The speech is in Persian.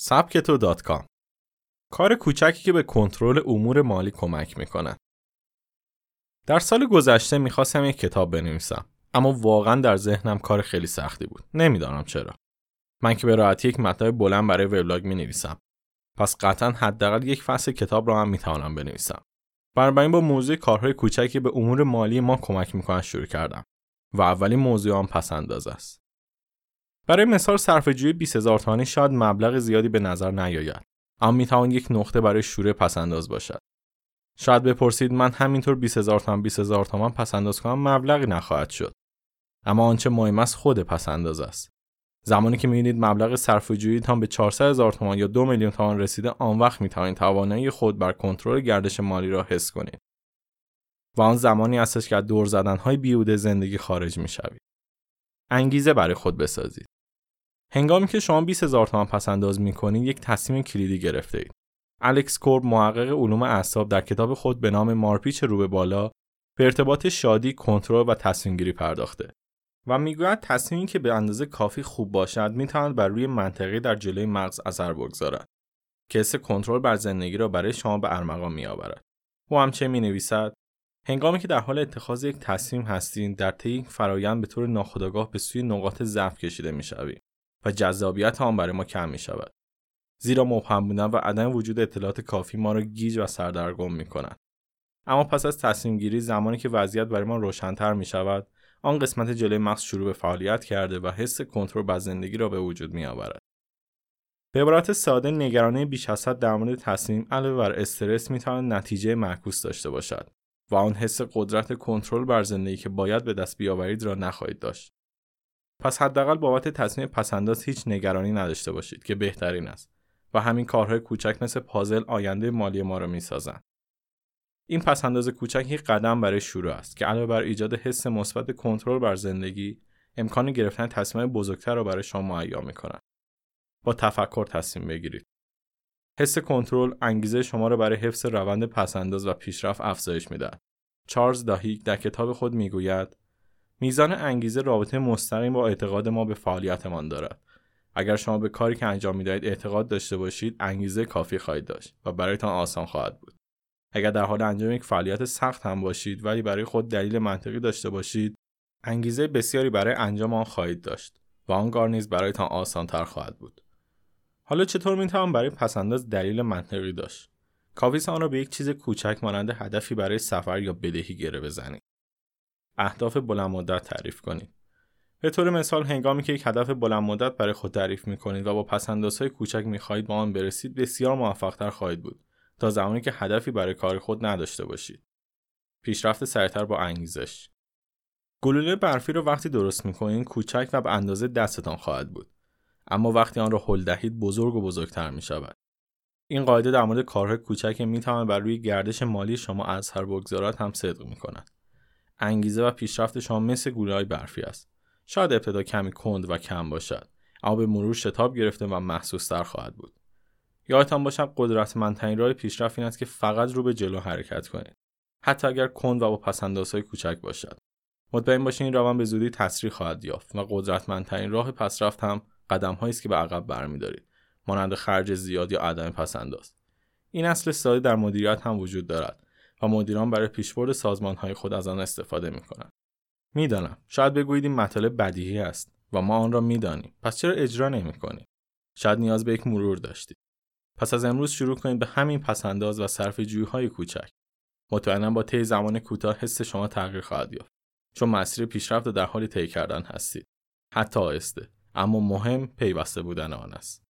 سبکتو کار کوچکی که به کنترل امور مالی کمک می‌کنه. در سال گذشته می‌خواستم یک کتاب بنویسم اما واقعا در ذهنم کار خیلی سختی بود. نمی‌دانم چرا. من که به راحتی یک مطلب بلند برای وبلاگ می نویسم. پس قطعا حداقل یک فصل کتاب را هم می‌توانم بنویسم. بنابراین با موضوع کارهای کوچکی به امور مالی ما کمک می‌کنن شروع کردم و اولین موضوع آن پسنداز است. برای مثال صرفه‌جویی 20000 تومانی شاید مبلغ زیادی به نظر نیاید اما می‌توان یک نقطه برای شروع پسنداز باشد. شاید بپرسید من همینطور 20000 تومان 20000 تومان پسنداز کنم مبلغی نخواهد شد. اما آنچه مهم است خود پسنداز است. زمانی که می‌بینید مبلغ صرفه‌جویی تان به 400 هزار تومان یا دو میلیون تومان رسیده آن وقت می‌توانید توانایی خود بر کنترل گردش مالی را حس کنید. و آن زمانی استش که از دور زدنهای بیهوده زندگی خارج می‌شوید. انگیزه برای خود بسازید. هنگامی که شما 20 هزار تومان پس انداز می‌کنید یک تصمیم کلیدی گرفته اید. الکس کورب محقق علوم اعصاب در کتاب خود به نام مارپیچ رو به بالا به ارتباط شادی، کنترل و تصمیم گیری پرداخته و می‌گوید تصمیمی که به اندازه کافی خوب باشد می‌تواند بر روی منطقه در جلوی مغز اثر بگذارد که کنترل بر زندگی را برای شما به ارمغان میآورد. او همچنین می نویسد هنگامی که در حال اتخاذ یک تصمیم هستید در طی این فرایند به طور ناخودآگاه به سوی نقاط ضعف کشیده می‌شوید جذابیت آن برای ما کم می شود. زیرا مبهم بودن و عدم وجود اطلاعات کافی ما را گیج و سردرگم می کند. اما پس از تصمیم گیری زمانی که وضعیت برای ما روشنتر می شود آن قسمت جلوی مغز شروع به فعالیت کرده و حس کنترل بر زندگی را به وجود می آورد. به عبارت ساده نگرانی بیش از حد در مورد تصمیم علاوه بر استرس می تواند نتیجه معکوس داشته باشد و آن حس قدرت کنترل بر زندگی که باید به دست بیاورید را نخواهید داشت. پس حداقل بابت تصمیم پسنداز هیچ نگرانی نداشته باشید که بهترین است و همین کارهای کوچک مثل پازل آینده مالی ما را می‌سازند. این پسنداز کوچک یک قدم برای شروع است که علاوه بر ایجاد حس مثبت کنترل بر زندگی امکان گرفتن تصمیم بزرگتر را برای شما مهیا می‌کند با تفکر تصمیم بگیرید. حس کنترل انگیزه شما را برای حفظ روند پسنداز و پیشرفت افزایش می‌دهد. چارلز داهیک در کتاب خود می‌گوید میزان انگیزه رابطه مستقیم با اعتقاد ما به فعالیتمان دارد. اگر شما به کاری که انجام می‌دهید اعتقاد داشته باشید انگیزه کافی خواهید داشت و برایتان آسان خواهد بود. اگر در حال انجام یک فعالیت سخت هم باشید ولی برای خود دلیل منطقی داشته باشید انگیزه بسیاری برای انجام آن خواهید داشت و آن کار نیز برایتان آسانتر خواهد بود. حالا چطور می‌توان برای پسنداز دلیل منطقی داشت؟ کافی آن را به یک چیز کوچک مانند هدفی برای سفر یا بدهی گره بزنید. اهداف بلند مدت تعریف کنید. به طور مثال هنگامی که یک هدف بلند مدت برای خود تعریف می کنید و با پسندازهای کوچک می خواهید به آن برسید بسیار موفقتر خواهید بود تا زمانی که هدفی برای کار خود نداشته باشید. پیشرفت سریعتر با انگیزش گلوله برفی رو وقتی درست می‌کنید کوچک و به اندازه دستتان خواهد بود اما وقتی آن را هل دهید بزرگ و بزرگتر می شود. این قاعده در مورد کارهای کوچک می بر روی گردش مالی شما اثر بگذارد هم صدق می کند. انگیزه و پیشرفت شما مثل گوله های برفی است. شاید ابتدا کمی کند و کم باشد اما به مرور شتاب گرفته و محسوستر خواهد بود. یادتان باشد قدرتمندترین راه پیشرفت این است که فقط رو به جلو حرکت کنید. حتی اگر کند و با پسندازهای کوچک باشد. مطمئن باشید این روند به زودی تسریع خواهد یافت و قدرتمندترین راه پسرفت هم قدم است که به عقب برمیدارید. مانند خرج زیاد یا عدم پسنداز این اصل ساده در مدیریت هم وجود دارد. و مدیران برای پیشبرد سازمانهای خود از آن استفاده می کنند. می‌دانم. شاید بگویید این مطالب بدیهی است و ما آن را می‌دانیم. پس چرا اجرا نمی کنیم؟ شاید نیاز به یک مرور داشتید. پس از امروز شروع کنید به همین پسنداز و صرف های کوچک. مطمئنا با طی زمان کوتاه حس شما تغییر خواهد یافت. چون مسیر پیشرفت در حال طی کردن هستید. حتی آهسته اما مهم پیوسته بودن آن است.